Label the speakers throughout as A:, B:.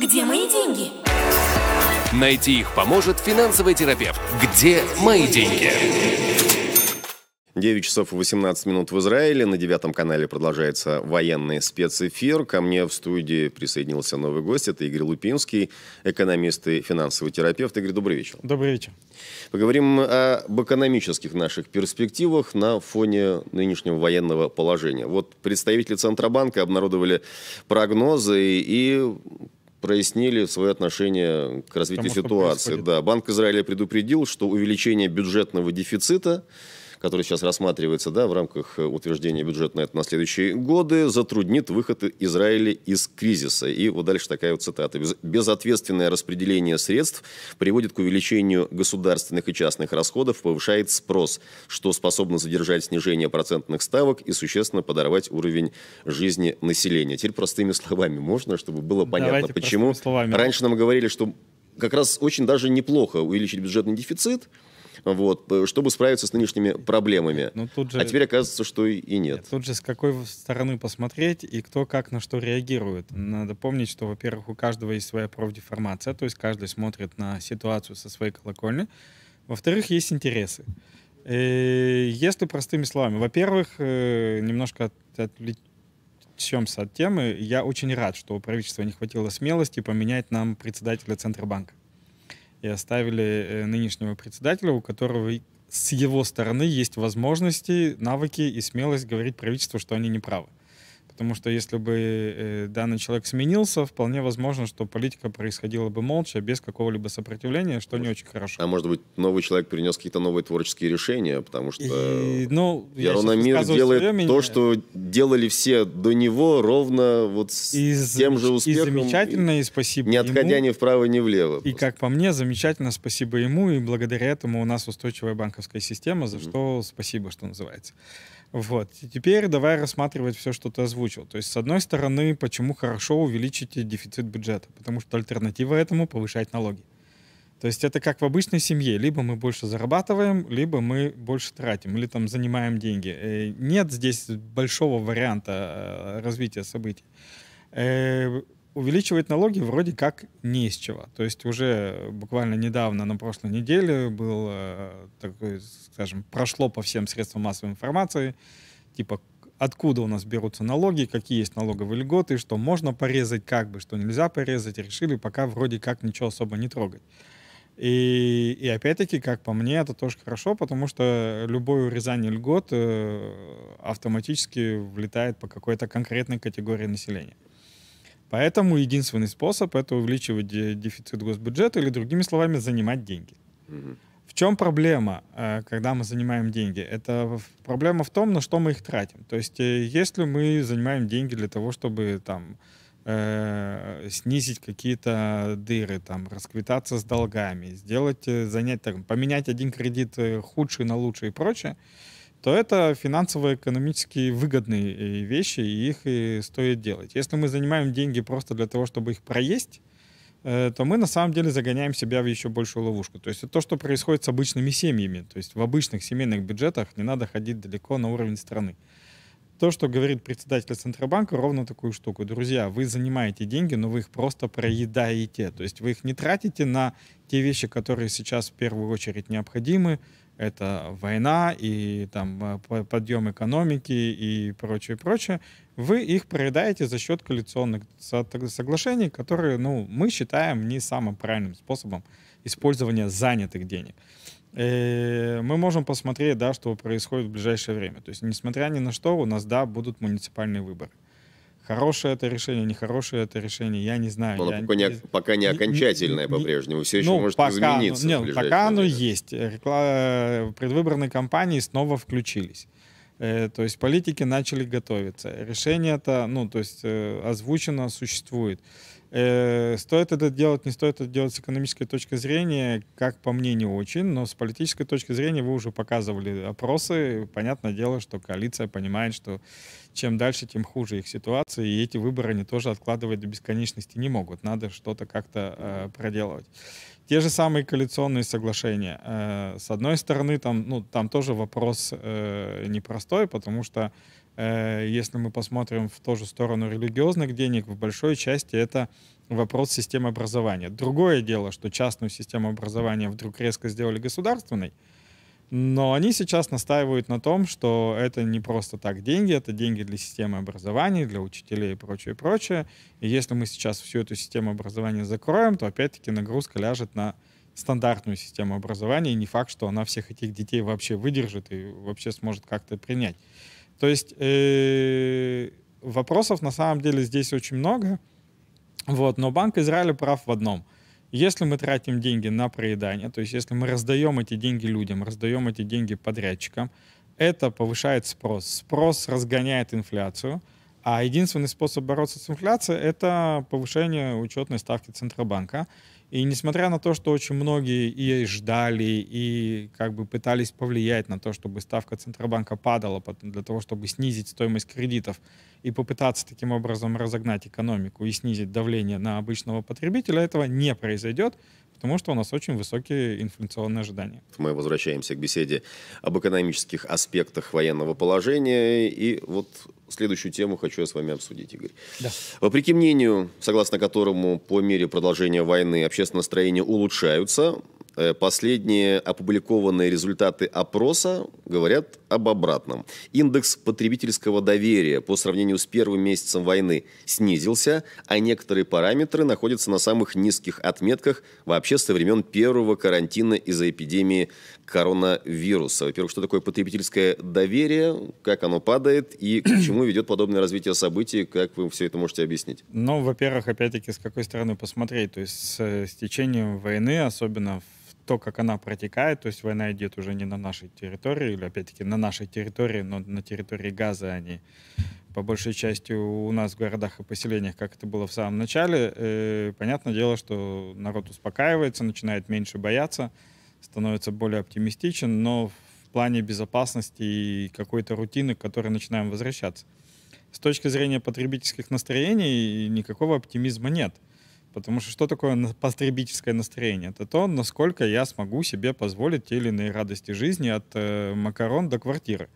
A: Где мои деньги?
B: Найти их поможет финансовый терапевт. Где мои деньги?
C: 9 часов и 18 минут в Израиле. На девятом канале продолжается военный спецэфир. Ко мне в студии присоединился новый гость. Это Игорь Лупинский, экономист и финансовый терапевт. Игорь, добрый вечер.
D: Добрый вечер.
C: Поговорим об экономических наших перспективах на фоне нынешнего военного положения. Вот представители Центробанка обнародовали прогнозы и прояснили свое отношение к развитию
D: Тому, что
C: ситуации. Да, Банк Израиля предупредил, что увеличение бюджетного дефицита который сейчас рассматривается да, в рамках э, утверждения бюджета на это на следующие годы, затруднит выход Израиля из кризиса. И вот дальше такая вот цитата. «Без- Безответственное распределение средств приводит к увеличению государственных и частных расходов, повышает спрос, что способно задержать снижение процентных ставок и существенно подорвать уровень жизни населения. Теперь простыми словами можно, чтобы было понятно,
D: Давайте
C: почему раньше нам говорили, что как раз очень даже неплохо увеличить бюджетный дефицит, вот, э, чтобы справиться с нынешними проблемами.
D: Ну, тут же-
C: А теперь оказывается, что и и нет.
D: Тут же с какой стороны посмотреть и кто как на что реагирует. Надо помнить, что, во-первых, у каждого есть своя профдеформация, то есть каждый смотрит на ситуацию со своей колокольни. Во-вторых, есть интересы. Э, Если простыми словами, во-первых, э, немножко от- отвлечемся от темы. Я очень рад, что у правительства не хватило смелости поменять нам председателя Центробанка. И оставили э, нынешнего председателя, у которого с его стороны есть возможности, навыки и смелость говорить правительству, что они не правы. Потому что если бы э, данный человек сменился, вполне возможно, что политика происходила бы молча, без какого-либо сопротивления, что не очень хорошо.
C: А может быть, новый человек принес какие-то новые творческие решения, потому что
D: И, ну, я
C: Ярона
D: щас
C: Мир
D: высказываю
C: делает
D: своё
C: то, что делали все до него, ровно вот с
D: И
C: тем же
D: и
C: успехом.
D: замечательно, и спасибо
C: Не отходя
D: ему.
C: ни вправо, ни влево.
D: И как по мне, замечательно, спасибо ему, и благодаря этому у нас устойчивая банковская система, за что спасибо, что называется. Вот. И теперь давай рассматривать все, что ты озвучил. То есть, с одной стороны, почему хорошо увеличить дефицит бюджета? Потому что альтернатива этому — повышать налоги. То есть это как в обычной семье. Либо мы больше зарабатываем, либо мы больше тратим, или там занимаем деньги. Э, Нет здесь большого варианта э, развития событий. Э, Увеличивать налоги вроде как не из чего. То есть уже буквально недавно, на прошлой неделе, был такой, скажем, прошло по всем средствам массовой информации, типа откуда у нас берутся налоги, какие есть налоговые льготы, что можно порезать как бы, что нельзя порезать, решили пока вроде как ничего особо не трогать. И, и опять-таки, как по мне, это тоже хорошо, потому что любое урезание льгот э, автоматически влетает по какой-то конкретной категории населения. Поэтому единственный способ — это увеличивать де- дефицит госбюджета или, другими словами, занимать деньги. В чем проблема, э, когда мы занимаем деньги? Это проблема в том, на что мы их тратим. То есть, э, если мы занимаем деньги для того, чтобы там э, снизить какие-то дыры, там, расквитаться с долгами, сделать, занять, так, поменять один кредит худший на лучший и прочее, то это финансово-экономически выгодные вещи, и их и стоит делать. Если мы занимаем деньги просто для того, чтобы их проесть, то мы на самом деле загоняем себя в еще большую ловушку. То есть это то, что происходит с обычными семьями. То есть в обычных семейных бюджетах не надо ходить далеко на уровень страны. То, что говорит председатель Центробанка, ровно такую штуку. Друзья, вы занимаете деньги, но вы их просто проедаете. То есть вы их не тратите на те вещи, которые сейчас в первую очередь необходимы. Это война и там э, по- подъем экономики и прочее, прочее. Вы их проедаете за счет коалиционных со- соглашений, которые, ну, мы считаем не самым правильным способом использования занятых денег. Э, Мы можем посмотреть, да, что происходит в ближайшее время. То есть, несмотря ни на что, у нас, да, будут муниципальные выборы. Хорошее это решение, нехорошее это решение, я не знаю.
C: Но оно
D: я
C: пока не, пока не окончательное
D: не-
C: по-прежнему. Все еще
D: ну,
C: может
D: пока,
C: измениться.
D: ну,
C: в
D: не,
C: ближайшее
D: пока оно
C: время.
D: есть. Рекла- Предвыборные кампании снова включились. Э, То есть политики начали готовиться. Решение это, ну, то есть э, озвучено, существует. Э, Стоит это делать, не стоит это делать с экономической точки зрения, как по мне, не очень, но с политической точки зрения вы уже показывали опросы. Понятное дело, что коалиция понимает, что чем дальше, тем хуже их ситуация, и эти выборы они тоже откладывать до бесконечности не могут. Надо что-то как-то э, проделывать. Те же самые коалиционные соглашения. Э, с одной стороны, там, ну, там тоже вопрос э, непростой, потому что если мы посмотрим в ту же сторону религиозных денег, в большой части это вопрос системы образования. Другое дело, что частную систему образования вдруг резко сделали государственной, но они сейчас настаивают на том, что это не просто так деньги, это деньги для системы образования, для учителей и прочее, прочее. И если мы сейчас всю эту систему образования закроем, то опять-таки нагрузка ляжет на стандартную систему образования, и не факт, что она всех этих детей вообще выдержит и вообще сможет как-то принять. То есть э, вопросов на самом деле здесь очень много, вот, но Банк Израиля прав в одном. Если мы тратим деньги на проедание, то есть если мы раздаем эти деньги людям, раздаем эти деньги подрядчикам, это повышает спрос. Спрос разгоняет инфляцию, а единственный способ бороться с инфляцией — это повышение учетной ставки Центробанка. И несмотря на то, что очень многие и ждали, и как бы пытались повлиять на то, чтобы ставка Центробанка падала для того, чтобы снизить стоимость кредитов и попытаться таким образом разогнать экономику и снизить давление на обычного потребителя, этого не произойдет, потому что у нас очень высокие инфляционные ожидания.
C: Мы возвращаемся к беседе об экономических аспектах военного положения. И вот следующую тему хочу я с вами обсудить, Игорь. Да. Вопреки мнению, согласно которому по мере продолжения войны общественное настроения улучшаются, Э, последние опубликованные результаты опроса говорят об обратном. Индекс потребительского доверия по сравнению с первым месяцем войны снизился, а некоторые параметры находятся на самых низких отметках вообще со времен первого карантина из-за эпидемии коронавируса. Во-первых, что такое потребительское доверие, как оно падает и к чему ведет подобное развитие событий, как вы все это можете объяснить?
D: Ну, во-первых, опять-таки, с какой стороны посмотреть. То есть с, с течением войны, особенно в то, как она протекает, то есть война идет уже не на нашей территории, или опять-таки на нашей территории, но на территории Газа, а не по большей части у нас в городах и поселениях, как это было в самом начале. Э, понятное дело, что народ успокаивается, начинает меньше бояться, становится более оптимистичен, но в плане безопасности и какой-то рутины, к которой начинаем возвращаться. С точки зрения потребительских настроений никакого оптимизма нет – Потому что что такое потребительское настроение? Это то, насколько я смогу себе позволить те или иные радости жизни от э, макарон до квартиры.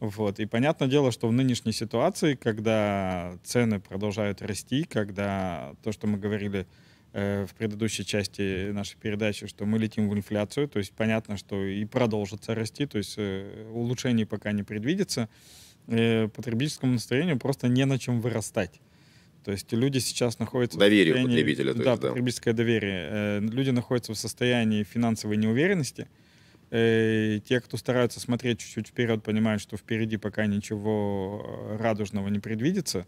D: Вот. И понятное дело, что в нынешней ситуации, когда цены продолжают расти, когда то, что мы говорили э, в предыдущей части нашей передачи, что мы летим в инфляцию, то есть понятно, что и продолжится расти, то есть э, улучшений пока не предвидится, э, потребительскому настроению просто не на чем вырастать. То есть люди сейчас находятся
C: доверие в состоянии... потребителя.
D: Да, есть, да, потребительское доверие. Э, люди находятся в состоянии финансовой неуверенности. Э, те, кто стараются смотреть чуть-чуть вперед, понимают, что впереди пока ничего э, радужного не предвидится.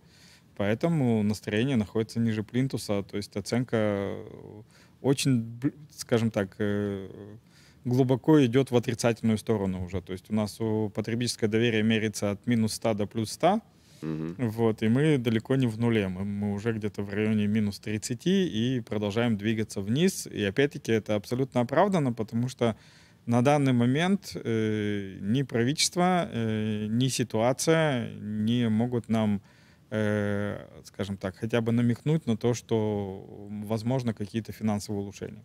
D: Поэтому настроение находится ниже плинтуса. То есть оценка очень, скажем так, глубоко идет в отрицательную сторону уже. То есть у нас у потребительское доверие меряется от минус 100 до плюс 100 Угу. Вот, и мы далеко не в нуле, мы, мы уже где-то в районе минус 30 и продолжаем двигаться вниз. И опять-таки это абсолютно оправдано, потому что на данный момент э, ни правительство, э, ни ситуация не могут нам, э, скажем так, хотя бы намекнуть на то, что возможно какие-то финансовые улучшения.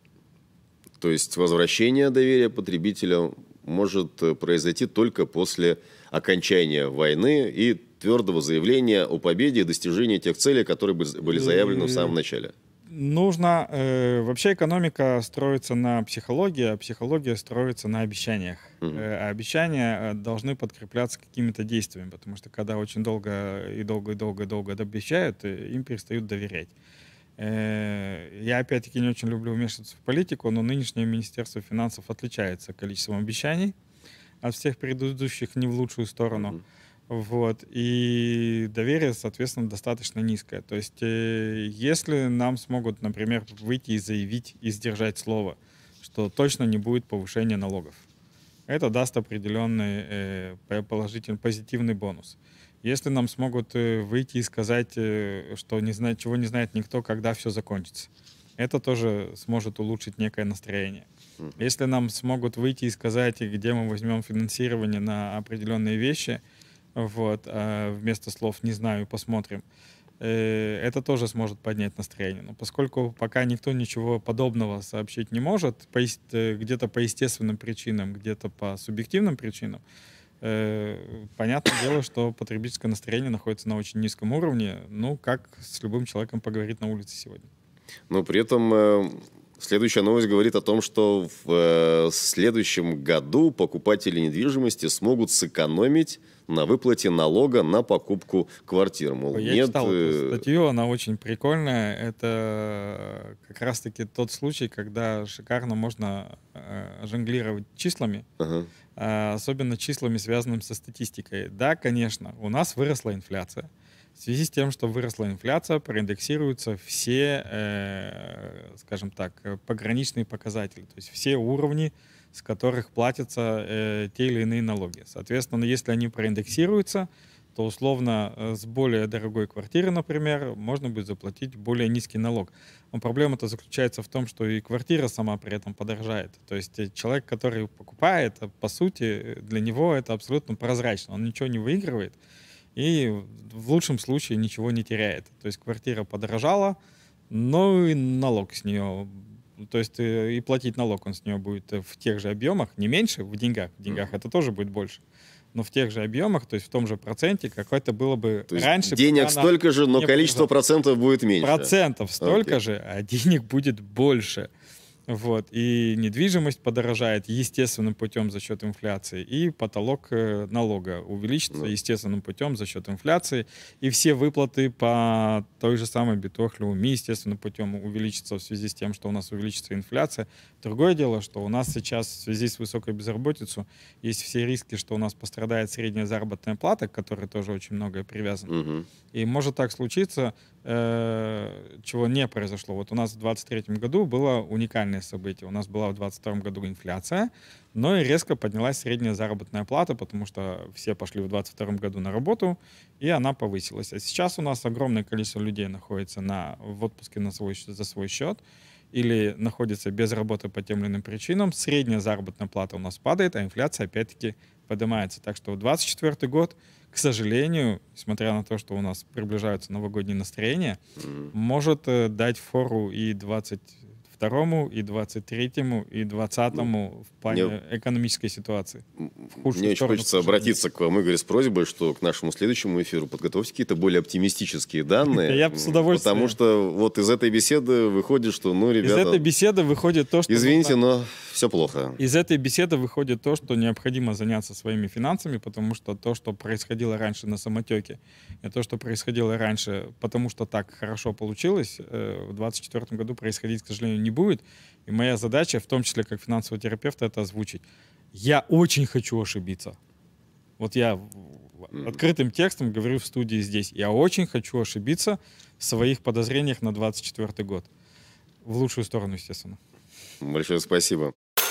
C: То есть возвращение доверия потребителя может э, произойти только после окончания войны и твердого заявления о победе и достижении тех целей, которые были заявлены в самом начале?
D: Нужно... Э, вообще экономика строится на психологии, а психология строится на обещаниях. Угу. Э, а обещания э, должны подкрепляться какими-то действиями, потому что когда очень долго и долго и долго и долго обещают, э, им перестают доверять. Э, я опять-таки не очень люблю вмешиваться в политику, но нынешнее Министерство финансов отличается количеством обещаний от всех предыдущих не в лучшую сторону. Mm-hmm. Вот. И доверие, соответственно, достаточно низкое. То есть, э, если нам смогут, например, выйти и заявить и сдержать слово, что точно не будет повышения налогов, это даст определенный э, положительный, позитивный бонус. Если нам смогут э, выйти и сказать, что не знает, чего не знает никто, когда все закончится, это тоже сможет улучшить некое настроение. Если нам смогут выйти и сказать, где мы возьмем финансирование на определенные вещи – вот, а вместо слов «не знаю, посмотрим», э, это тоже сможет поднять настроение. Но поскольку пока никто ничего подобного сообщить не может, э, где-то по естественным причинам, где-то по субъективным причинам, Э, понятное дело, что потребительское настроение находится на очень низком уровне. Ну, как с любым человеком поговорить на улице сегодня.
C: Но при этом следующая новость говорит о том, что в э, следующем году покупатели недвижимости смогут сэкономить на выплате налога на покупку квартир.
D: Мол, Я нет, читал эту статью, она очень прикольная. Это как раз-таки тот случай, когда шикарно можно жонглировать числами. Ага. А, особенно числами, связанными со статистикой. Да, конечно, у нас выросла инфляция. В связи с тем, что выросла инфляция, проиндексируются все, э, скажем так, пограничные показатели, то есть все уровни, с которых платятся э, те или иные налоги. Соответственно, если они проиндексируются, то условно э, с более дорогой квартиры, например, можно будет заплатить более низкий налог. Но проблема-то заключается в том, что и квартира сама при этом подорожает. То есть э, человек, который покупает, э, по сути, для него это абсолютно прозрачно. Он ничего не выигрывает и в лучшем случае ничего не теряет. То есть квартира подорожала, но и налог с нее то есть и платить налог он с нее будет в тех же объемах, не меньше в деньгах, в деньгах mm-hmm. это тоже будет больше но в тех же объемах, то есть в том же проценте, какой-то было бы
C: то
D: раньше.
C: Денег столько же, но количество процентов будет меньше.
D: Процентов столько okay. же, а денег будет больше. Вот. И недвижимость подорожает естественным путем за счет инфляции, и потолок э, налога увеличится ну. естественным путем за счет инфляции, и все выплаты по той же самой Битохлюми естественным путем увеличатся в связи с тем, что у нас увеличится инфляция. Другое дело, что у нас сейчас в связи с высокой безработицей есть все риски, что у нас пострадает средняя заработная плата, к которой тоже очень многое привязано. Угу. И может так случиться, э, чего не произошло. Вот у нас в 2023 году было уникальное событие. У нас была в 2022 году инфляция, но и резко поднялась средняя заработная плата, потому что все пошли в 2022 году на работу, и она повысилась. А сейчас у нас огромное количество людей находится на, в отпуске на свой, за свой счет или находится без работы по тем или иным причинам. Средняя заработная плата у нас падает, а инфляция опять-таки поднимается. Так что 2024 год — к сожалению, несмотря на то, что у нас приближаются новогодние настроения, mm. может э, дать фору и 20 22 и 23 и 20 ну, в плане мне, экономической ситуации.
C: Мне очень хочется обратиться к вам, Игорь, с просьбой, что к нашему следующему эфиру подготовьте какие-то более оптимистические данные.
D: Я с удовольствием.
C: Потому что вот из этой беседы выходит, что, ну, ребята...
D: Из этой беседы выходит то, что...
C: Извините, но все плохо.
D: Из этой беседы выходит то, что необходимо заняться своими финансами, потому что то, что происходило раньше на самотеке, и то, что происходило раньше, потому что так хорошо получилось, э, в 2024 году происходить, к сожалению, не будет. И моя задача, в том числе как финансового терапевта, это озвучить. Я очень хочу ошибиться. Вот я открытым текстом говорю в студии здесь. Я очень хочу ошибиться в своих подозрениях на 24 год. В лучшую сторону, естественно.
C: Большое спасибо.